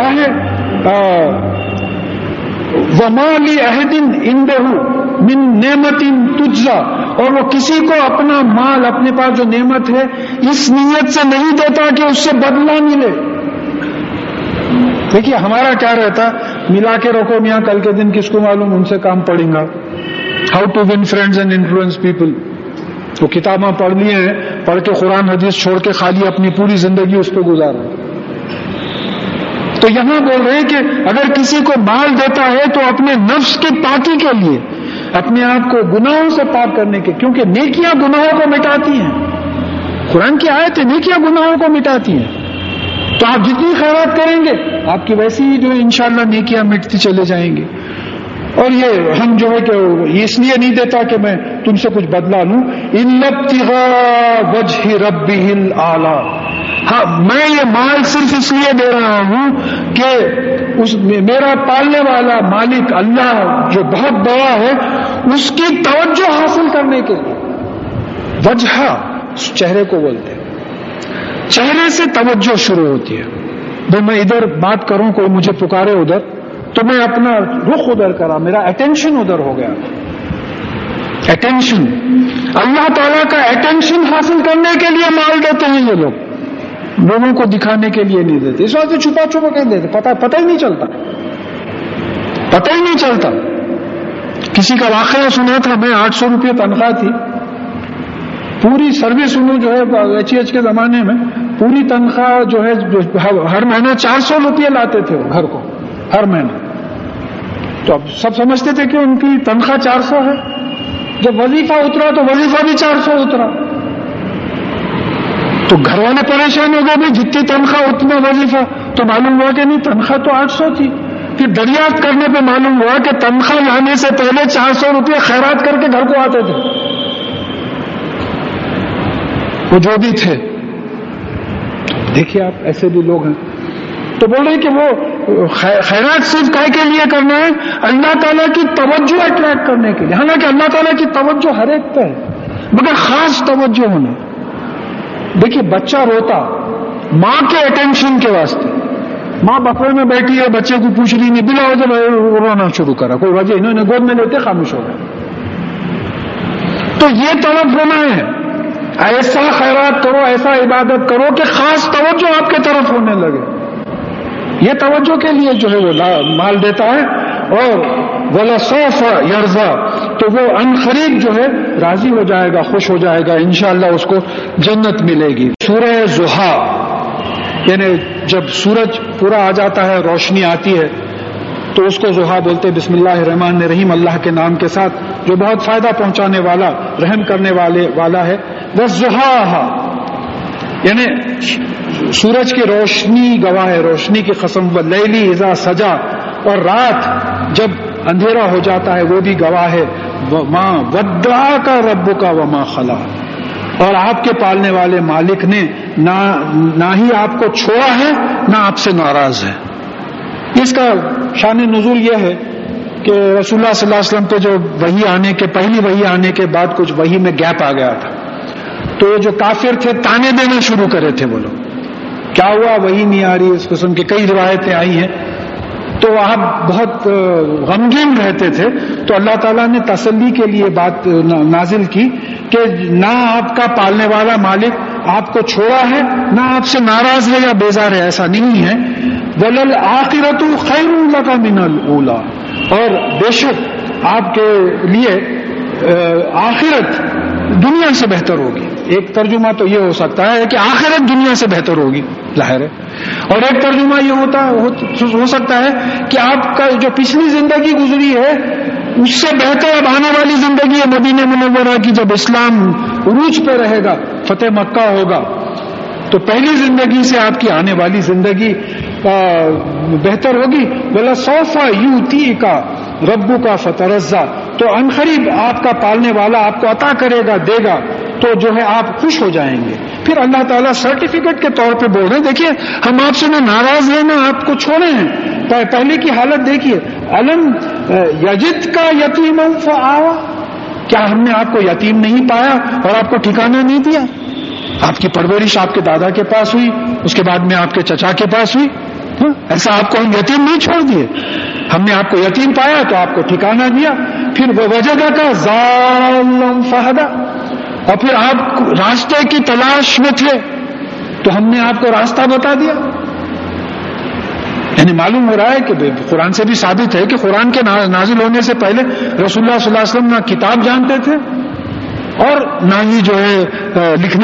کیا ہے ومالی عہدن اندہ من نعمت تجزا اور وہ کسی کو اپنا مال، اپنے پاس جو نعمت ہے، اس نیت سے نہیں دیتا کہ اس سے بدلہ ملے۔ دیکھیے، ہمارا کیا رہتا؟ ملا کے رکھو میاں، کل کے دن کس کو معلوم؟ ان سے کام پڑیں گا۔ How to win friends and influence people وہ کتابیں پڑھ لیے ہیں، پڑھ کے قرآن حدیث چھوڑ کے خالی اپنی پوری زندگی اس پہ گزار تو یہاں بول رہے ہیں کہ اگر کسی کو مال دیتا ہے تو اپنے نفس کی پاکی کے لیے، اپنے آپ کو گناہوں سے پاک کرنے کے، کیونکہ نیکیاں گناہوں کو مٹاتی ہیں۔ قرآن کی آیت ہے، نیکیاں گناہوں کو مٹاتی ہیں۔ تو آپ جتنی خیرات کریں گے، آپ کی ویسی ہی جو انشاءاللہ نیکیاں مٹتی چلے جائیں گے۔ اور یہ ہم جو ہے کہ اس لیے نہیں دیتا کہ میں تم سے کچھ بدلا لوں۔ ان وجہ رب ہاں میں یہ مال صرف اس لیے دے رہا ہوں کہ اس میرا پالنے والا مالک اللہ جو بہت بڑا ہے، اس کی توجہ حاصل کرنے کے لیے۔ وجہ چہرے کو بولتے ہیں۔ چہرے سے توجہ شروع ہوتی ہے۔ جب میں ادھر بات کروں، کوئی مجھے پکارے ادھر، تو میں اپنا رخ ادھر کرا، میرا اٹینشن ادھر ہو گیا۔ اٹینشن اللہ تعالیٰ کا اٹینشن حاصل کرنے کے لیے مال دیتے ہیں یہ لوگ۔ لوگوں کو دکھانے کے لیے نہیں دیتے۔ اس واسطے چھپا چھپا کہ دیتے۔ پتا پتہ ہی نہیں چلتا۔ پتہ ہی نہیں چلتا۔ کسی کا واقعہ سنا تھا، میں آٹھ سو روپئے تنخواہ تھی۔ پوری سروس انہوں جو ہے، ایچ ایچ کے زمانے میں پوری تنخواہ جو ہے، ہر مہینہ چار سو روپئے لاتے تھے گھر کو۔ ہر مہینے تو اب سب سمجھتے تھے کہ ان کی تنخواہ چار سو ہے۔ جب وظیفہ اترا تو وظیفہ بھی چار سو اترا۔ تو گھر والے پریشان ہو گئے بھی جتنی تنخواہ اتنا وظیفہ۔ تو معلوم ہوا کہ نہیں، تنخواہ تو آٹھ سو تھی۔ پھر دریافت کرنے پہ معلوم ہوا کہ تنخواہ لانے سے پہلے چار سو روپئے خیرات کر کے گھر کو آتے تھے۔ وہ جو بھی تھے۔ دیکھیے آپ، ایسے بھی لوگ ہیں۔ تو بول رہے کہ وہ خیرات صرف کا کے لیے کرنا ہے اللہ تعالیٰ کی توجہ اٹریکٹ کرنے کے لیے۔ حالانکہ اللہ تعالیٰ کی توجہ ہر ایک پہ ہے، مگر خاص توجہ ہونا۔ دیکھیے، بچہ روتا، ماں کے اٹینشن کے واسطے۔ ماں بکرے میں بیٹھی ہے، بچے کو پوچھ رہی نہیں بلا وجہ رونا شروع کرا۔ کوئی وجہ انہوں نے گود میں لیتے خاموش ہو گئے۔ تو یہ طرف ہونا ہے۔ ایسا خیرات کرو، ایسا عبادت کرو کہ خاص توجہ آپ کی طرف ہونے لگے۔ یہ توجہ کے لیے جو ہے وہ مال دیتا ہے۔ اور بولا یرزا تو وہ ان خرید جو ہے راضی ہو جائے گا، خوش ہو جائے گا، انشاءاللہ اس کو جنت ملے گی۔ سورہ زحا یعنی جب سورج پورا آ جاتا ہے، روشنی آتی ہے، تو اس کو زحا بولتے بسم اللہ الرحمن الرحیم، اللہ کے نام کے ساتھ، جو بہت فائدہ پہنچانے والا، رحم کرنے والے والا ہے۔ وہ زحا یعنی سورج کی روشنی گواہ ہے، روشنی کی قسم و لیلی ازا سجا اور رات جب اندھیرا ہو جاتا ہے، وہ بھی گواہ ہے ماں ودا کا رب کا و ماں خلا اور آپ کے پالنے والے مالک نے نہ ہی آپ کو چھوڑا ہے، نہ آپ سے ناراض ہے۔ اس کا شان نزول یہ ہے کہ رسول اللہ صلی اللہ علیہ وسلم پہ جو وہی آنے کے پہلی وہی آنے کے بعد کچھ وہی میں گیپ آ گیا تھا۔ تو یہ جو کافر تھے، تانے دینا شروع کرے تھے وہ لوگ۔ کیا ہوا؟ وہی نہیں آ رہی، اس قسم کی کئی روایتیں آئی ہیں۔ تو آپ بہت غمگین رہتے تھے۔ تو اللہ تعالیٰ نے تسلی کے لیے بات نازل کی کہ نہ آپ کا پالنے والا مالک آپ کو چھوڑا ہے، نہ آپ سے ناراض ہے یا بیزار ہے، ایسا نہیں ہے۔ ولل آخرت خیر اللہ کا من اولا اور بے شک آپ کے لیے آخرت دنیا سے بہتر ہوگی۔ ایک ترجمہ تو یہ ہو سکتا ہے کہ آخرت دنیا سے بہتر ہوگی، ظاہر ہے۔ اور ایک ترجمہ یہ ہوتا، ہو سکتا ہے کہ آپ کا جو پچھلی زندگی گزری ہے، اس سے بہتر اب آنے والی زندگی ہے۔ مدینہ منورہ کی جب اسلام عروج پہ رہے گا، فتح مکہ ہوگا، تو پہلی زندگی سے آپ کی آنے والی زندگی بہتر ہوگی۔ بلا صوفہ یو تی کا ربو کا فترزا۔ تو انخریب آپ کا پالنے والا آپ کو عطا کرے گا، دے گا، تو جو ہے آپ خوش ہو جائیں گے۔ پھر اللہ تعالیٰ سرٹیفکیٹ کے طور پہ بول رہے ہیں، دیکھیے، ہم آپ سے نہ ناراض ہیں، نہ آپ کو چھوڑے ہیں۔ پہلے کی حالت دیکھیے۔ علم یجد کا یتیم آوا کیا ہم نے آپ کو یتیم نہیں پایا اور آپ کو ٹھکانا نہیں دیا؟ آپ کی پرورش آپ کے دادا کے پاس ہوئی، اس کے بعد میں آپ کے چچا کے پاس ہوئی۔ ہاں، ایسا آپ کو ہم یتیم نہیں چھوڑ دیے۔ ہم نے آپ کو یتیم پایا تو آپ کو ٹھکانہ دیا۔ پھر وہ وجہ کا ظالم فہدا۔ اور پھر آپ راستے کی تلاش میں تھے۔ تو ہم نے آپ کو راستہ بتا دیا۔ یعنی معلوم ہو رہا ہے کہ قرآن سے بھی ثابت ہے کہ قرآن کے نازل ہونے سے پہلے رسول اللہ صلی اللہ علیہ وسلم نہ کتاب جانتے تھے اور نہ ہی جو ہے لکھنا